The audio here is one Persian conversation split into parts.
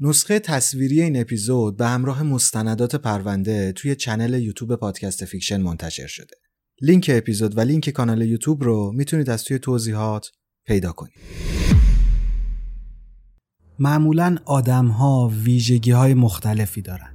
نسخه تصویری این اپیزود به همراه مستندات پرونده توی چنل یوتیوب پادکست فیکشن منتشر شده. لینک اپیزود و لینک کانال یوتیوب رو می‌تونید از توی توضیحات پیدا کنید. معمولا آدم ها ویژگی های مختلفی دارن.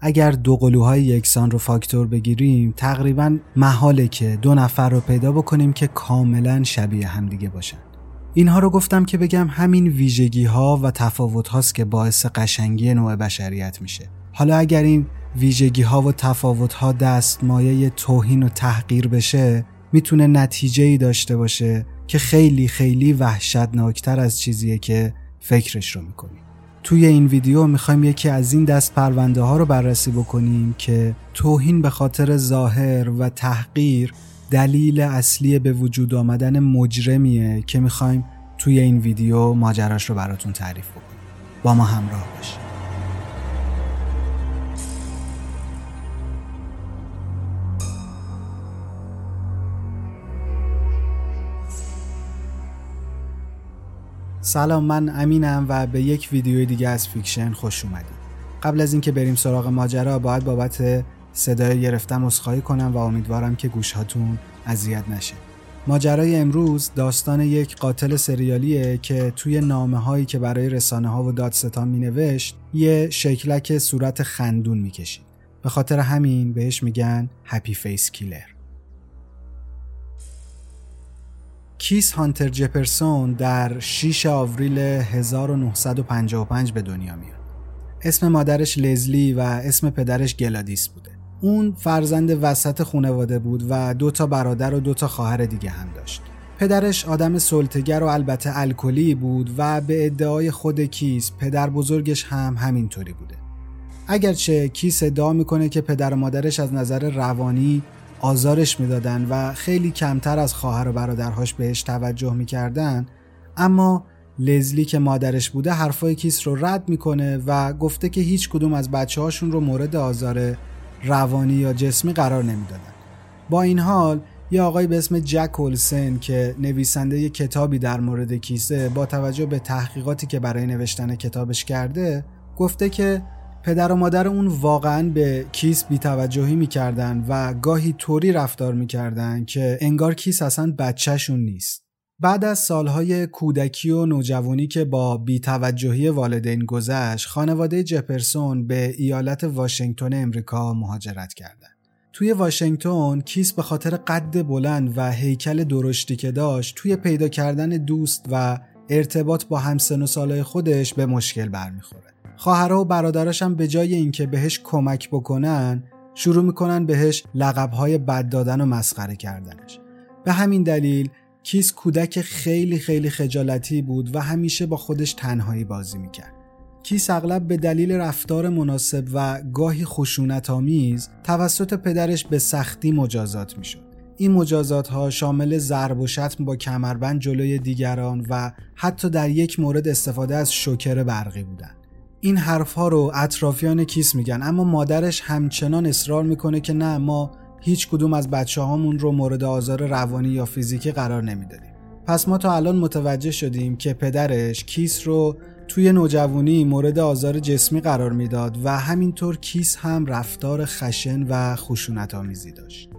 اگر دو قلوهای یکسان رو فاکتور بگیریم تقریبا محاله که دو نفر رو پیدا بکنیم که کاملا شبیه همدیگه باشن. اینها رو گفتم که بگم همین ویژگی ها و تفاوت هاست که باعث قشنگی نوع بشریت میشه. حالا اگر این ویژگی ها و تفاوت ها دست مایه توهین و تحقیر بشه می‌تونه نتیجه ای داشته باشه که خیلی خیلی وحشتناکتر از چیزیه که فکرش رو می‌کنیم توی این ویدیو می‌خوایم یکی از این دست پرونده ها رو بررسی بکنیم که توهین به خاطر ظاهر و تحقیر دلیل اصلی به وجود آمدن مجرمیه که می‌خوایم توی این ویدیو ماجراش رو براتون تعریف بکنیم. با ما همراه باشید. سلام من امینم و به یک ویدیو دیگه از فیکشن خوش اومدید قبل از اینکه بریم سراغ ماجرا باید بابت صدای گرفتم عذرخواهی کنم و امیدوارم که گوشهاتون اذیت نشه ماجرای امروز داستان یک قاتل سریالیه که توی نامه هایی که برای رسانه ها و دادستان می نوشت یه شکلک صورت خندون می کشید. به خاطر همین بهش میگن Happy Face Killer. کیس هانتر جسپرسون در 6 آوریل 1955 به دنیا میاد. اسم مادرش لزلی و اسم پدرش گلادیس بوده. اون فرزند وسط خانواده بود و دو تا برادر و دو تا خواهر دیگه هم داشت. پدرش آدم سلطه‌گر و البته الکلی بود و به ادعای خود کیس پدر بزرگش هم همینطوری بوده. اگرچه کیس ادعا می‌کنه که پدر و مادرش از نظر روانی آزارش می‌دادن و خیلی کمتر از خواهر و برادرهاش بهش توجه می‌کردن اما لزلی که مادرش بوده حرفای کیس رو رد می‌کنه و گفته که هیچ کدوم از بچه هاشون رو مورد آزار روانی یا جسمی قرار نمی‌دادن با این حال یه آقای به اسم جک اولسن که نویسنده یه کتابی در مورد کیسه با توجه به تحقیقاتی که برای نوشتن کتابش کرده گفته که پدر و مادر اون واقعا به کیس بیتوجهی می‌کردن و گاهی طوری رفتار می‌کردن که انگار کیس اصلا بچهشون نیست. بعد از سالهای کودکی و نوجوانی که با بیتوجهی والدین گذشت، خانواده جسپرسون به ایالت واشنگتن امریکا مهاجرت کردند. توی واشنگتن کیس به خاطر قد بلند و هیکل درشتی که داشت توی پیدا کردن دوست و ارتباط با همسن و سالهای خودش به مشکل برمیخوره. خواهرها و برادراش هم به جای اینکه بهش کمک بکنن شروع می‌کنن بهش لقبهای بد دادن و مسخره کردنش به همین دلیل کیس کودک خیلی خیلی خجالتی بود و همیشه با خودش تنهایی بازی می‌کرد. کیس اغلب به دلیل رفتار مناسب و گاهی خشونت آمیز توسط پدرش به سختی مجازات می‌شد. این مجازات ها شامل ضرب و شتم با کمربند جلوی دیگران و حتی در یک مورد استفاده از شوکر برقی بودند این حرفها رو اطرافیان کیس میگن اما مادرش همچنان اصرار می‌کنه که نه ما هیچ کدوم از بچه هامون رو مورد آزار روانی یا فیزیکی قرار نمی‌دادیم پس ما تا الان متوجه شدیم که پدرش کیس رو توی نوجوانی مورد آزار جسمی قرار می‌داد و همینطور کیس هم رفتار خشن و خشونت آمیزی داشت.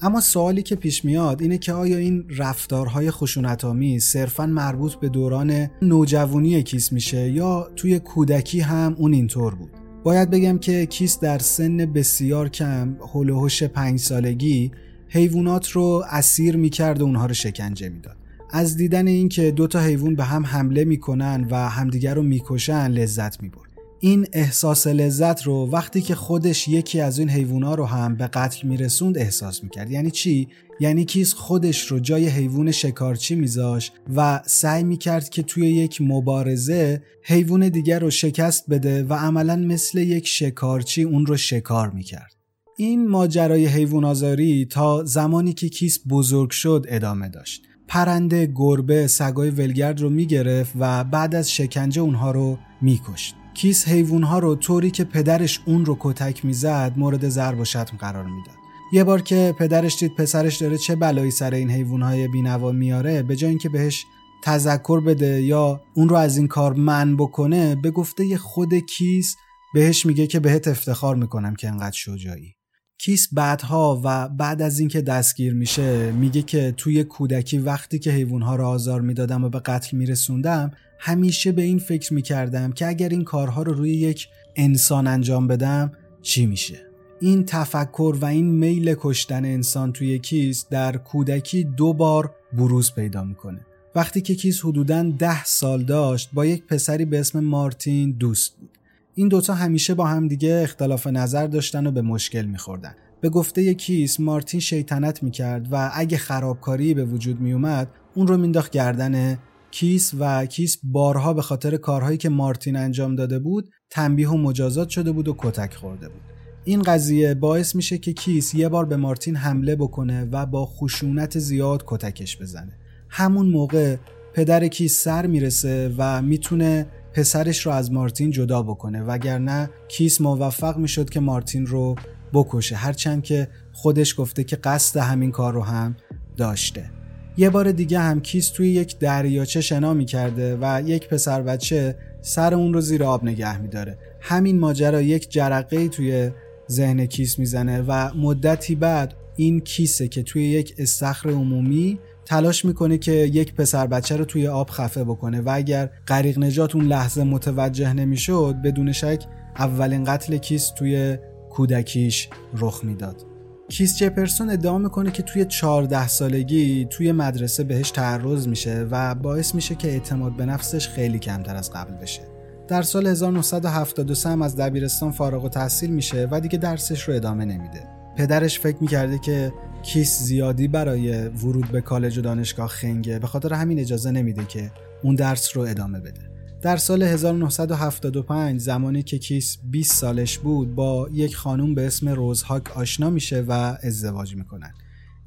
اما سوالی که پیش میاد اینه که آیا این رفتارهای خشونت آمیز صرفا مربوط به دوران نوجوانی کیس میشه یا توی کودکی هم اون اینطور بود؟ باید بگم که کیس در سن بسیار کم هلوهوش پنج سالگی حیوانات رو اسیر می‌کرد و اونها رو شکنجه می‌داد. از دیدن اینکه دو تا حیوان به هم حمله می‌کنن و همدیگر رو می‌کشن لذت می‌برد. این احساس لذت رو وقتی که خودش یکی از این حیوونا رو هم به قتل میرسوند احساس می‌کرد. یعنی چی؟ یعنی کیس خودش رو جای حیوان شکارچی میذاشت و سعی می‌کرد که توی یک مبارزه حیوان دیگر رو شکست بده و عملا مثل یک شکارچی اون رو شکار می‌کرد این ماجرای حیوان آزاری تا زمانی که کیس بزرگ شد ادامه داشت پرنده، گربه، سگای ولگرد رو می‌گرفت و بعد از شکنجه اونها رو میکشت. کیس حیوانها رو طوری که پدرش اون رو کتک می‌زد مورد ضرب و شتم قرار می‌داد. یه بار که پدرش دید پسرش داره چه بلایی سر این حیوانهای بینوا میاره به جای اینکه بهش تذکر بده یا اون رو از این کار من بکنه به گفته خود کیس بهش میگه که بهت افتخار می‌کنم که انقدر شجاعی. کیس بعدها و بعد از اینکه دستگیر میشه میگه که توی کودکی وقتی که حیوانها رو آزار می‌دادم و به قتل میرسوندم همیشه به این فکر می‌کردم که اگر این کارها رو روی یک انسان انجام بدم چی میشه؟ این تفکر و این میل کشتن انسان توی کیس در کودکی دو بار بروز پیدا می‌کنه. وقتی که کیس حدوداً ده سال داشت با یک پسری به اسم مارتین دوست بود. این دوتا همیشه با هم دیگه اختلاف نظر داشتن و به مشکل میخوردن. به گفته کیس مارتین شیطنت می‌کرد و اگه خرابکاری به وجود میومد اون رو مینداخت گردن کیس و کیس بارها به خاطر کارهایی که مارتین انجام داده بود تنبیه و مجازات شده بود و کتک خورده بود. این قضیه باعث میشه که کیس یه بار به مارتین حمله بکنه و با خشونت زیاد کتکش بزنه. همون موقع پدر کیس سر می‌رسه و می‌تونه پسرش رو از مارتین جدا بکنه وگرنه کیس موفق می‌شد که مارتین رو بکشه. هرچند که خودش گفته که قصد همین کار رو هم داشته. یه بار دیگه هم کیس توی یک دریاچه شنا می‌کرده و یک پسر بچه سر اون رو زیر آب نگه میداره. همین ماجرا یک جرقه توی ذهن کیس می‌زنه و مدتی بعد این کیسه که توی یک استخر عمومی تلاش می‌کنه که یک پسر بچه رو توی آب خفه بکنه و اگر غریق نجات اون لحظه متوجه نمی‌شد بدون شک اولین قتل کیس توی کودکیش رخ می‌داد. کیس جپرسون ادعا می‌کنه که توی 14 سالگی توی مدرسه بهش تعرض میشه و باعث میشه که اعتماد به نفسش خیلی کمتر از قبل بشه. در سال 1973 هم از دبیرستان فارغ و تحصیل میشه و دیگه درسش رو ادامه نمیده. پدرش فکر می‌کرده که کیس زیادی برای ورود به کالج و دانشگاه خنگه. به خاطر همین اجازه نمیده که اون درس رو ادامه بده. در سال 1975 زمانی که کیس 20 سالش بود با یک خانوم به اسم رز هاک آشنا میشه و ازدواج می‌کنن.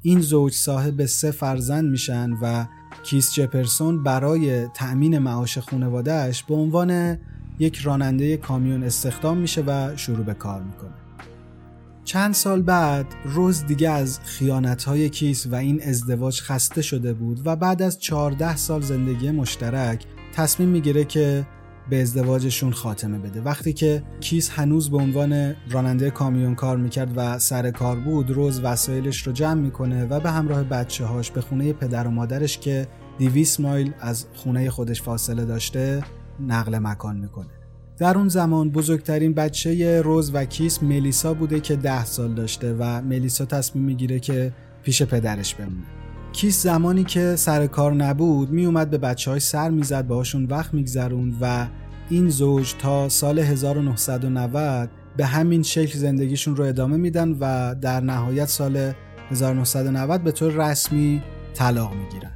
این زوج صاحب سه فرزند میشن و کیس جسپرسون برای تأمین معاش خانوادهش به عنوان یک راننده کامیون استخدام میشه و شروع به کار می‌کنه. چند سال بعد رز دیگه از خیانتهای کیس و این ازدواج خسته شده بود و بعد از 14 سال زندگی مشترک تصمیم می‌گیره که به ازدواجشون خاتمه بده. وقتی که کیس هنوز به عنوان راننده کامیون کار می‌کرد و سر کار بود روز وسایلش رو جمع می‌کنه و به همراه بچه هاش به خونه پدر و مادرش که 200 مایل از خونه خودش فاصله داشته نقل مکان می‌کنه. در اون زمان بزرگترین بچه روز و کیس ملیسا بوده که ده سال داشته و ملیسا تصمیم می‌گیره که پیش پدرش بمونه. کیس زمانی که سر کار نبود میومد به بچه های سر می‌زد باهاشون وقت میگذروند و این زوج تا سال 1990 به همین شکل زندگیشون رو ادامه میدن و در نهایت سال 1990 به طور رسمی طلاق می‌گیرن.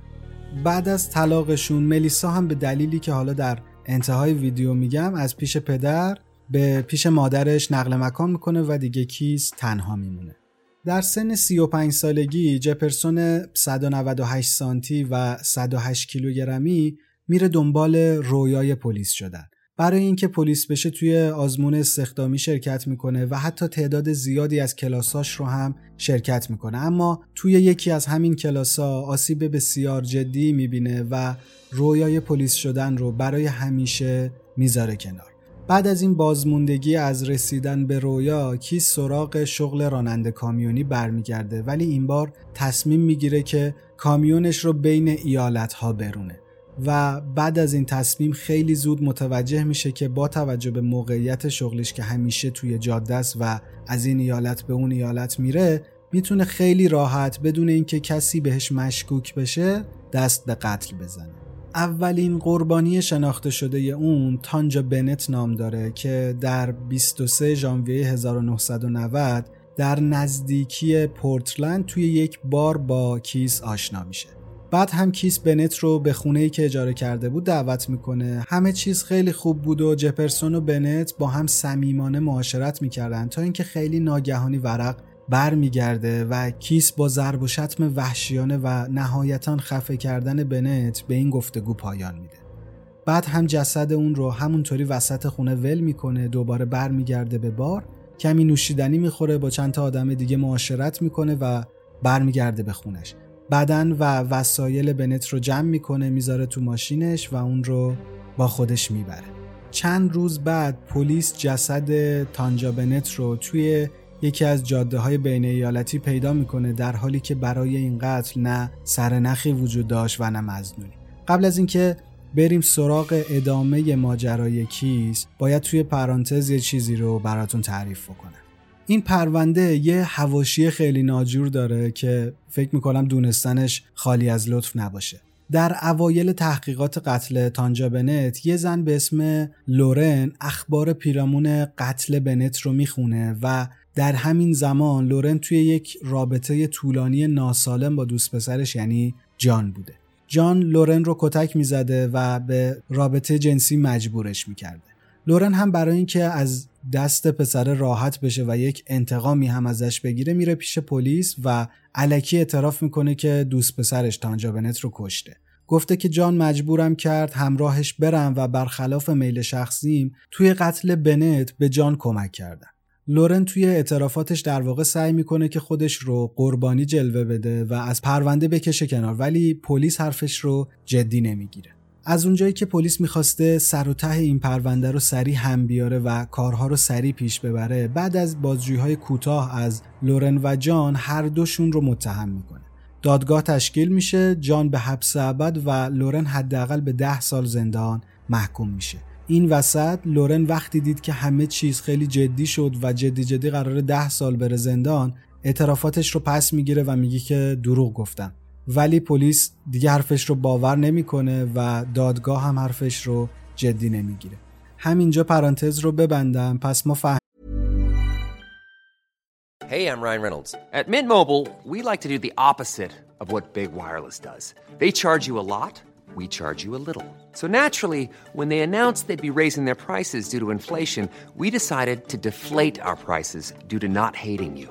بعد از طلاقشون ملیسا هم به دلیلی که حالا در انتهای ویدیو میگم از پیش پدر به پیش مادرش نقل مکان می‌کنه و دیگه کیس تنها میمونه. در سن 35 سالگی جپرسون 198 سانتی و 108 کیلوگرمی میره دنبال رویای پلیس شدن. برای اینکه پلیس بشه توی آزمون استخدامی شرکت می‌کنه و حتی تعداد زیادی از کلاساش رو هم شرکت می‌کنه. اما توی یکی از همین کلاسا آسیب بسیار جدی می‌بینه و رویای پلیس شدن رو برای همیشه می‌ذاره کنار. بعد از این بازموندگی از رسیدن به رویا کی سراغ شغل راننده کامیونی برمیگرده ولی این بار تصمیم می‌گیره که کامیونش رو بین ایالت ها برونه. و بعد از این تصمیم خیلی زود متوجه میشه که با توجه به موقعیت شغلش که همیشه توی جاده است و از این ایالت به اون ایالت میره می‌تونه خیلی راحت بدون اینکه کسی بهش مشکوک بشه دست به قتل بزنه. اولین قربانی شناخته شده اون تانجا بنت نام داره که در 23 ژانویه 1990 در نزدیکی پورتلند توی یک بار با کیس آشنا میشه. بعد هم کیس بنت رو به خونه ای که اجاره کرده بود دعوت می‌کنه. همه چیز خیلی خوب بود و جپرسون و بنت با هم صمیمانه معاشرت می‌کردن تا اینکه خیلی ناگهانی ورق برمیگرده و کیس با ضرب و شتم وحشیانه و نهایتا خفه کردن بنت به این گفتگو پایان میده. بعد هم جسد اون رو همونطوری وسط خونه ول می‌کنه دوباره برمیگرده به بار کمی نوشیدنی می‌خوره با چند تا آدم دیگه معاشرت می‌کنه و برمیگرده به خونش. بدن و وسایل بنت رو جمع می‌کنه می‌ذاره تو ماشینش و اون رو با خودش می‌بره. چند روز بعد پلیس جسد تانجا بنت رو توی یکی از جاده های بین ایالتی پیدا می‌کنه در حالی که برای این قتل نه سرنخی وجود داشت و نه مزنونی. قبل از اینکه بریم سراغ ادامه ماجرای کیس باید توی پرانتز یه چیزی رو براتون تعریف بکنم. این پرونده یه هواشی خیلی ناجور داره که فکر می‌کنم دونستنش خالی از لطف نباشه. در اوایل تحقیقات قتل تانجا بنت یه زن به اسم لورن اخبار پیرامون قتل بنت رو می‌خونه و در همین زمان لورن توی یک رابطه طولانی ناسالم با دوست پسرش یعنی جان بوده. جان لورن رو کتک می‌زده و به رابطه جنسی مجبورش می‌کرده. لورن هم برای اینکه از دست پسر راحت بشه و یک انتقامی هم ازش بگیره میره پیش پلیس و علکی اعتراف می‌کنه که دوست پسرش تانجا بنت رو کشته. گفته که جان مجبورم کرد همراهش برم و برخلاف میل شخصیم توی قتل بنت به جان کمک کردم. لورن توی اعترافاتش در واقع سعی می‌کنه که خودش رو قربانی جلوه بده و از پرونده بکشه کنار ولی پلیس حرفش رو جدی نمی‌گیره. از اونجایی که پلیس می‌خواسته سر و ته این پرونده رو سریع هم بیاره و کارها رو سریع پیش ببره بعد از بازجویی های کوتاه از لورن و جان هر دوشون رو متهم می‌کنه. دادگاه تشکیل میشه جان به حبس ابد و لورن حداقل به ده سال زندان محکوم میشه. این وسط لورن وقتی دید که همه چیز خیلی جدی شد و جدی جدی قرار ده سال بره زندان اعترافاتش رو پس می‌گیره و میگه که دروغ گفتم. ولی پلیس دیگه حرفش رو باور نمی‌کنه و دادگاه هم حرفش رو جدی نمی‌گیره همینجا پرانتز رو ببندم پس ما فهم Hey, I'm Ryan Reynolds. At Mint Mobile, we like to do the opposite of what Big Wireless does. They charge you a lot, we charge you a little. So naturally, when they announced they'd be raising their prices due to inflation, we decided to deflate our prices due to not hating you.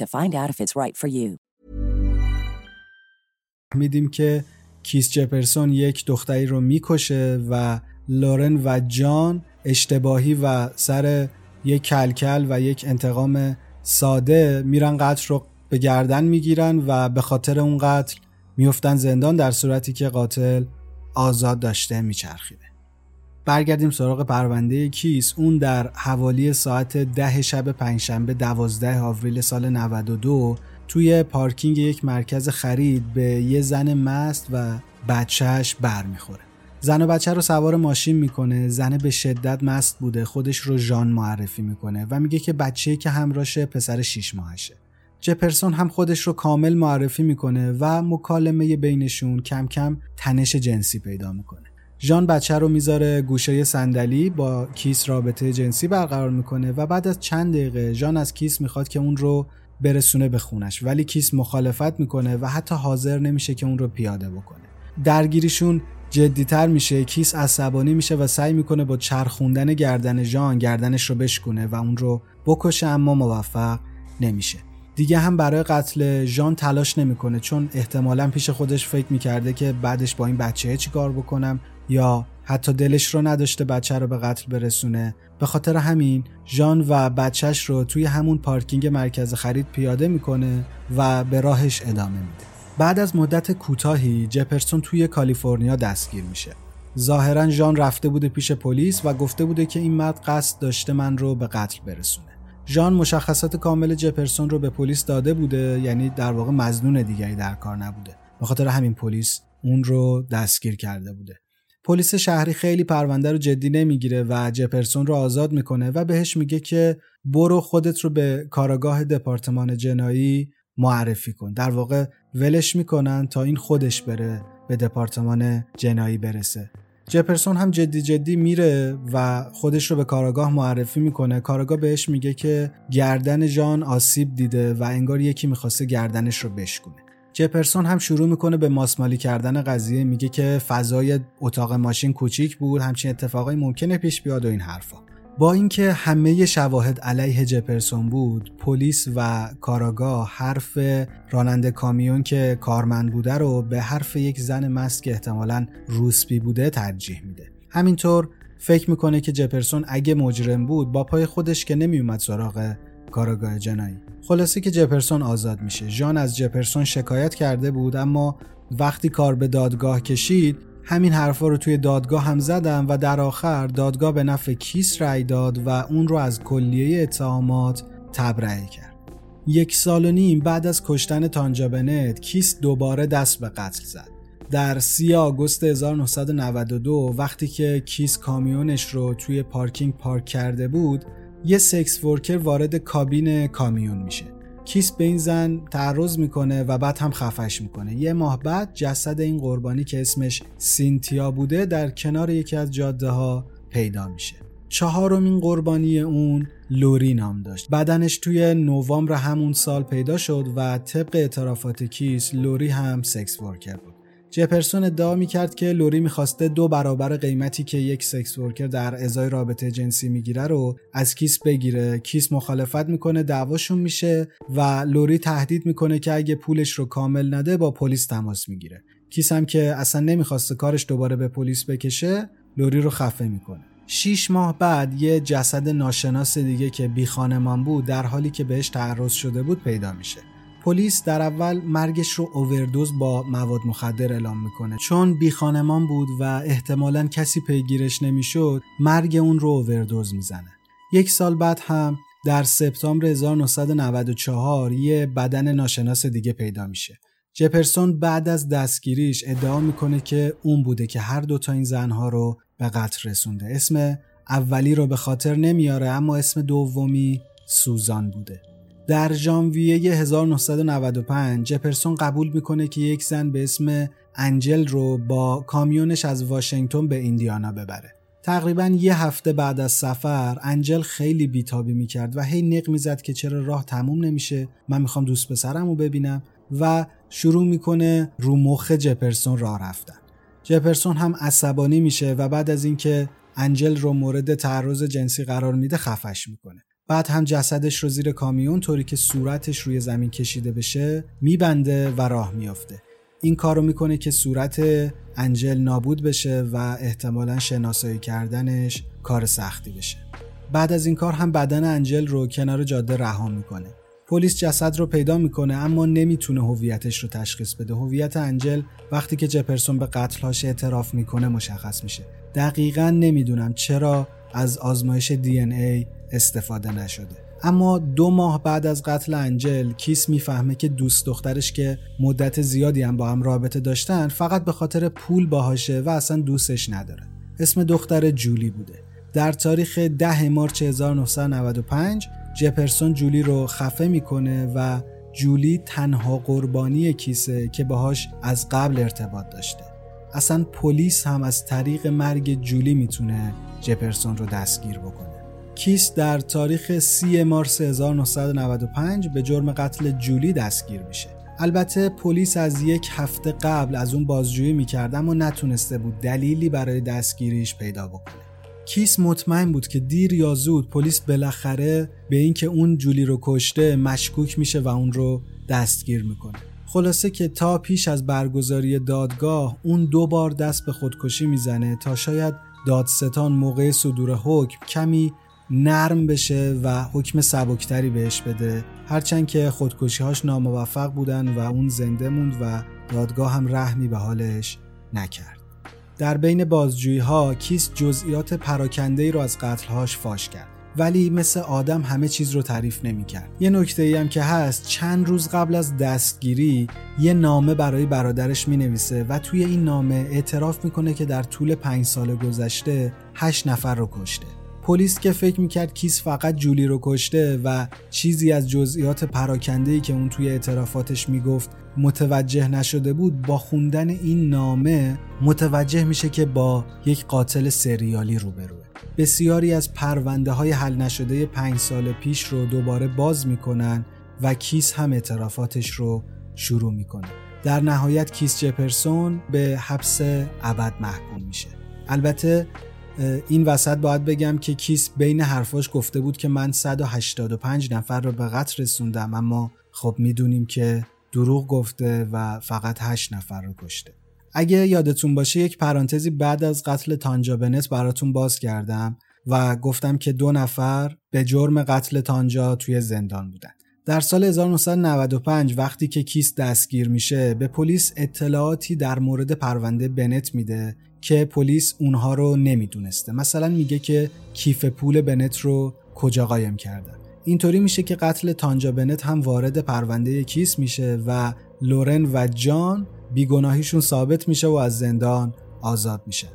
to find out if it's right for you. دیدیم که کیس جپرسون یک دختری رو می‌کشه و لورن و جان اشتباهی و سر یک کلکل و یک انتقام ساده میرن قتل رو به گردن می‌گیرن و به خاطر اون قتل میفتن زندان در صورتی که قاتل آزاد داشته میچرخیده برگردیم سراغ پرونده کیس اون در حوالی ساعت ده شب پنجشنبه 12 آوریل سال 92 توی پارکینگ یک مرکز خرید به یه زن مست و بچهش برمیخوره زن و بچه رو سوار ماشین می‌کنه زن به شدت مست بوده خودش رو ژان معرفی می‌کنه و میگه که بچه‌ای که همراشه پسر 6 ماهشه. جپرسون هم خودش رو کامل معرفی می‌کنه و مکالمه بینشون کم کم تنش جنسی پیدا می‌کنه. ژان بچه رو می‌ذاره گوشه صندلی با کیس رابطه جنسی برقرار می‌کنه و بعد از چند دقیقه ژان از کیس می‌خواد که اون رو برسونه به خونش. ولی کیس مخالفت می‌کنه و حتی حاضر نمیشه که اون رو پیاده بکنه. درگیریشون جدیتر میشه کیس عصبانی میشه و سعی می‌کنه با چرخوندن گردن ژان گردنش رو بشکونه و اون رو بکشه اما موفق نمیشه. دیگه هم برای قتل ژان تلاش نمی‌کنه چون احتمالا پیش خودش فکر می‌کرده که بعدش با این بچه چی کار بکنم. یا حتی دلش رو نداشته بچه رو به قتل برسونه. به خاطر همین ژان و بچهش رو توی همون پارکینگ مرکز خرید پیاده می‌کنه و به راهش ادامه میده. بعد از مدت کوتاهی جپرسون توی کالیفرنیا دستگیر میشه. ظاهرا ژان رفته بوده پیش پلیس و گفته بوده که این مرد قصد داشته من رو به قتل برسونه. ژان مشخصات کامل جپرسون رو به پلیس داده بوده یعنی در واقع مزنون دیگری در کار نبوده. به خاطر همین پلیس اون رو دستگیر کرده بوده. پلیس شهری خیلی پرونده رو جدی نمی‌گیره و جپرسون رو آزاد می‌کنه و بهش میگه که برو خودت رو به کاراگاه دپارتمان جنایی معرفی کن. در واقع ولش می‌کنن تا این خودش بره به دپارتمان جنایی برسه. جپرسون هم جدی جدی میره و خودش رو به کاراگاه معرفی می‌کنه. کاراگاه بهش میگه که گردن جان آسیب دیده و انگار یکی می‌خواسته گردنش رو بشکونه. جپرسون هم شروع می‌کنه به ماسمالی کردن قضیه میگه که فضای اتاق ماشین کوچیک بود همچین اتفاقای ممکنه پیش بیاد و این حرفا. با اینکه همه شواهد علیه جپرسون بود پلیس و کاراگاه حرف راننده کامیون که کارمند بوده رو به حرف یک زن مست که احتمالا روسپی بوده ترجیح میده. همینطور فکر می‌کنه که جپرسون اگه مجرم بود با پای خودش که نمیومد سراغ کاراگاه جنایی. خلاصه که جپرسون آزاد میشه. ژان از جپرسون شکایت کرده بود اما وقتی کار به دادگاه کشید همین حرفا رو توی دادگاه هم زدن و در آخر دادگاه به نفع کیس رأی داد و اون رو از کلیه اتهامات تبرئه کرد. یک سال و نیم بعد از کشتن تانجا بنت کیس دوباره دست به قتل زد. در 3 آگوست 1992 وقتی که کیس کامیونش رو توی پارکینگ پارک کرده بود یه sex worker وارد کابین کامیون میشه. کیس به این زن تعرض می‌کنه و بعد هم خفش می‌کنه. یه ماه بعد جسد این قربانی که اسمش سینتیا بوده در کنار یکی از جاده ها پیدا میشه. چهارمین قربانی اون لوری نام داشت. بدنش توی نوامبر همون سال پیدا شد و طبق اعترافات کیس لوری هم sex worker بود. جپرسون ادعا می‌کرد که لوری می‌خواسته دو برابر قیمتی که یک sex worker در ازای رابطه جنسی می‌گیره رو از کیس بگیره. کیس مخالفت می‌کنه دعواشون میشه و لوری تهدید می‌کنه که اگه پولش رو کامل نده با پلیس تماس می‌گیره. کیس هم که اصلا نمی‌خواسته کارش دوباره به پلیس بکشه لوری رو خفه می‌کنه. شیش ماه بعد یه جسد ناشناس دیگه که بی خانمان بود در حالی که بهش تعرض شده بود پیدا میشه. پلیس در اول مرگش رو اووردوز با مواد مخدر اعلام می‌کنه. چون بی خانمان بود و احتمالا کسی پیگیرش نمی‌شد مرگ اون رو اووردوز می‌زنه. یک سال بعد هم در سپتامبر 1994 یه بدن ناشناس دیگه پیدا میشه. جپرسون بعد از دستگیریش ادعا می‌کنه که اون بوده که هر دوتا این زنها رو به قتل رسونده. اسم اولی رو به خاطر نمیاره اما اسم دومی سوزان بوده. در ژانویه 1995 جپرسون قبول می‌کنه که یک زن به اسم انجل رو با کامیونش از واشنگتن به ایندیانا ببره. تقریبا یه هفته بعد از سفر انجل خیلی بیتابی می‌کرد و هی نق می‌زد که چرا راه تموم نمیشه. من می‌خوام دوست پسرم رو ببینم و شروع می‌کنه رو مخ جپرسون راه رفتن. جپرسون هم عصبانی میشه و بعد از اینکه انجل رو مورد تعرض جنسی قرار میده خفش می‌کنه. بعد هم جسدش رو زیر کامیون طوری که صورتش روی زمین کشیده بشه میبنده و راه میافته. این کارو می‌کنه که صورت انجل نابود بشه و احتمالا شناسایی کردنش کار سختی بشه. بعد از این کار هم بدن انجل رو کنار جاده رها می‌کنه. پلیس جسد رو پیدا می‌کنه اما نمی‌تونه هویتش رو تشخیص بده. هویت انجل وقتی که جپرسون به قتلهاش اعتراف می‌کنه مشخص میشه. دقیقا نمی‌دونم چرا از آزمایش دی ای استفاده نشده. اما دو ماه بعد از قتل انجل کیس می‌فهمه که دوست دخترش که مدت زیادی هم با هم رابطه داشتن فقط به خاطر پول باهاشه و اصلا دوستش نداره. اسم دختر جولی بوده. در تاریخ 10 مارچ 1995 جپرسون جولی رو خفه می‌کنه و جولی تنها قربانی کیسه که باهاش از قبل ارتباط داشته. اصلا پلیس هم از طریق مرگ جولی می‌تونه جپرسون رو دستگیر بکنه. کیس در تاریخ 3 مارس 1995 به جرم قتل جولی دستگیر میشه. البته پلیس از یک هفته قبل از اون بازجویی می‌کرد اما نتونسته بود دلیلی برای دستگیریش پیدا بکنه. کیس مطمئن بود که دیر یا زود پلیس بالاخره به اینکه اون جولی رو کشته مشکوک میشه و اون رو دستگیر می‌کنه. خلاصه که تا پیش از برگزاری دادگاه اون دو بار دست به خودکشی می‌زنه تا شاید دادستان موقع صدور حکم کمی نرم بشه و حکم سبکتری بهش بده. هرچند که خودکشیهاش ناموفق بودن و اون زنده موند و دادگاه هم رحمی به حالش نکرد. در بین بازجویی ها کیس جزئیات پراکنده ای رو از قتلهاش فاش کرد؟ ولی مثل آدم همه چیز رو تعریف نمی‌کرد. یه نکته ای هم که هست چند روز قبل از دستگیری یه نامه برای برادرش می نویسه و توی این نامه اعتراف می‌کنه که در طول پنج سال گذشته هشت نفر رو کشته. پلیس که فکر می‌کرد کیس فقط جولی رو کشته و چیزی از جزئیات پراکنده که اون توی اعترافاتش می‌گفت متوجه نشده بود با خوندن این نامه متوجه میشه که با یک قاتل سریالی روبروه. بسیاری از پرونده های حل نشده پنج سال پیش رو دوباره باز می‌کنن و کیس هم اعترافاتش رو شروع می‌کنه. در نهایت کیس جپرسون به حبس ابد محکوم میشه. البته این وسط باید بگم که کیس بین حرفاش گفته بود که من 185 نفر رو به قتل رسوندم اما خب می‌دونیم که دروغ گفته و فقط 8 نفر رو کشته. اگه یادتون باشه یک پرانتزی بعد از قتل تانجا بنت براتون باز کردم و گفتم که دو نفر به جرم قتل تانجا توی زندان بودن. در سال 1995 وقتی که کیس دستگیر میشه به پلیس اطلاعاتی در مورد پرونده بنت میده که پلیس اونها رو نمی‌دونسته. مثلا میگه که کیف پول بنت رو کجا قایم کردن اینطوری میشه که قتل تانجا بنت هم وارد پرونده کیس میشه و لورن و جان بیگناهیشون ثابت میشه و از زندان آزاد میشه.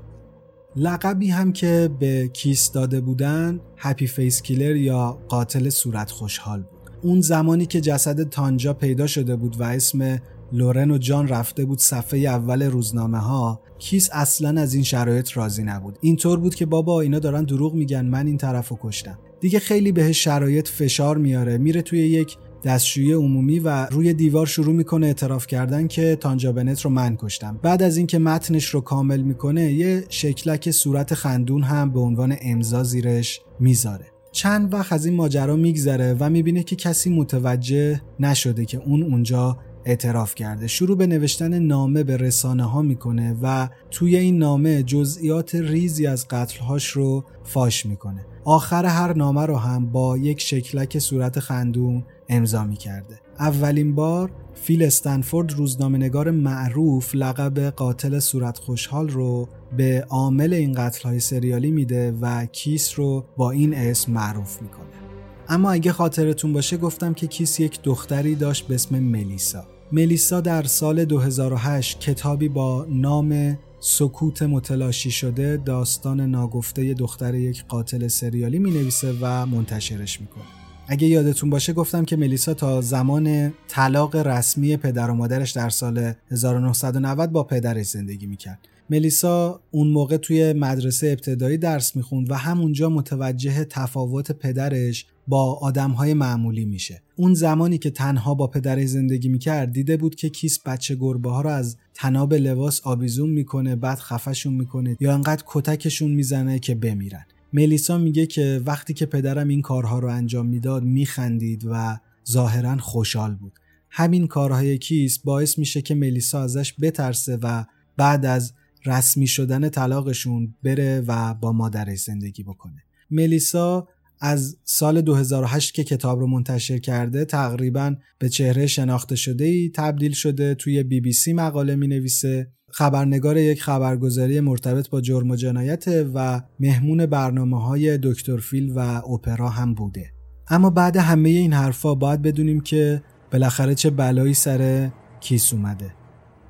لقبی هم که به کیس داده بودن Happy Face Killer یا قاتل صورت خوشحال بود. اون زمانی که جسد تانجا پیدا شده بود و اسم لورن و جان رفته بود صفحه اول روزنامه ها کیس اصلا از این شرایط راضی نبود. اینطور بود که بابا اینا دارن دروغ میگن من این طرف رو کشتم. دیگه خیلی بهش شرایط فشار میاره. میره توی یک دستشویی عمومی و روی دیوار شروع می‌کنه اعتراف کردن که تانجا بنت رو من کشتم. بعد از اینکه متنش رو کامل می‌کنه یه شکلک صورت خندون هم به عنوان امضا زیرش می‌ذاره. چند وقت از این ماجرا میگذره و می‌بینه که کسی متوجه نشده که اون اونجا اعتراف کرده. شروع به نوشتن نامه به رسانه ها می‌کنه و توی این نامه جزئیات ریزی از قتلهاش رو فاش می‌کنه. آخر هر نامه رو هم با یک شکلک صورت خندون امضا می‌کرده. اولین بار فیل استنفورد روزنامهنگار معروف لقب قاتل صورت خوشحال رو به عامل این قتل های سریالی میده و کیس رو با این اسم معروف می‌کنه. اما اگه خاطرتون باشه گفتم که کیس یک دختری داشت به اسم ملیسا. ملیسا در سال 2008 کتابی با نام سکوت متلاشی شده داستان ناگفته دختر یک قاتل سریالی می نویسه و منتشرش می‌کنه. اگه یادتون باشه گفتم که ملیسا تا زمان طلاق رسمی پدر و مادرش در سال 1990 با پدرش زندگی می‌کرد. ملیسا اون موقع توی مدرسه ابتدایی درس می‌خوند و همونجا متوجه تفاوت پدرش با آدمهای معمولی میشه. اون زمانی که تنها با پدرش زندگی می‌کرد دیده بود که کیس بچه گربه ها رو از تناب لباس آویزون می‌کنه بعد خفشون می‌کنه یا انقدر کتکشون می‌زنه که بمیرن. ملیسا میگه که وقتی که پدرم این کارها رو انجام می‌داد میخندید و ظاهرا خوشحال بود. همین کارهای کیس باعث میشه که ملیسا ازش بترسه و بعد از رسمی شدن طلاقشون بره و با مادرش زندگی بکنه. ملیسا از سال 2008 که کتاب رو منتشر کرده تقریبا به چهره شناخته شده ای تبدیل شده توی بی بی سی مقاله می نویسه خبرنگار یک خبرگزاری مرتبط با جرم و جنایت و مهمون برنامه های دکتر فیل و اپرا هم بوده. اما بعد همه این حرفا باید بدونیم که بالاخره چه بلایی سر کیس اومده.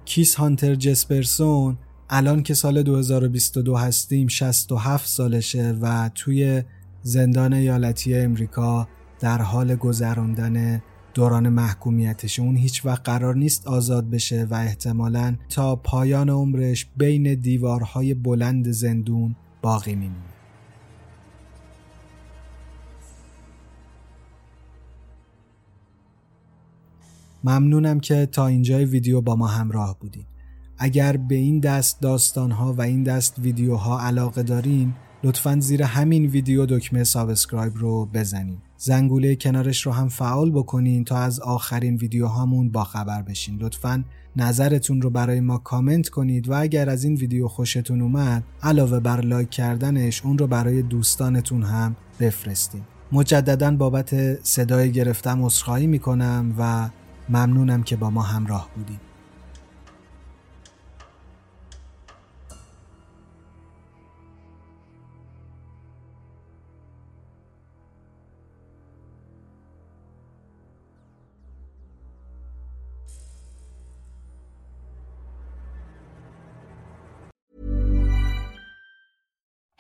کیس هانتر جسپرسون الان که سال 2022 هستیم 67 سالشه و توی زندان ایالتی امریکا در حال گذراندن دوران محکومیتش. اون هیچ وقت قرار نیست آزاد بشه و احتمالا تا پایان عمرش بین دیوارهای بلند زندون باقی میمونه. ممنونم که تا اینجای ویدیو با ما همراه بودین. اگر به این دست داستانها و این دست ویدیوها علاقه دارین لطفا زیر همین ویدیو دکمه subscribe رو بزنین. زنگوله کنارش رو هم فعال بکنین تا از آخرین ویدیوهامون با خبر بشین. لطفا نظرتون رو برای ما کامنت کنید و اگر از این ویدیو خوشتون اومد علاوه بر لایک کردنش اون رو برای دوستانتون هم بفرستین. مجددا بابت صدای گرفتم عذرخواهی می‌کنم و ممنونم که با ما همراه بودید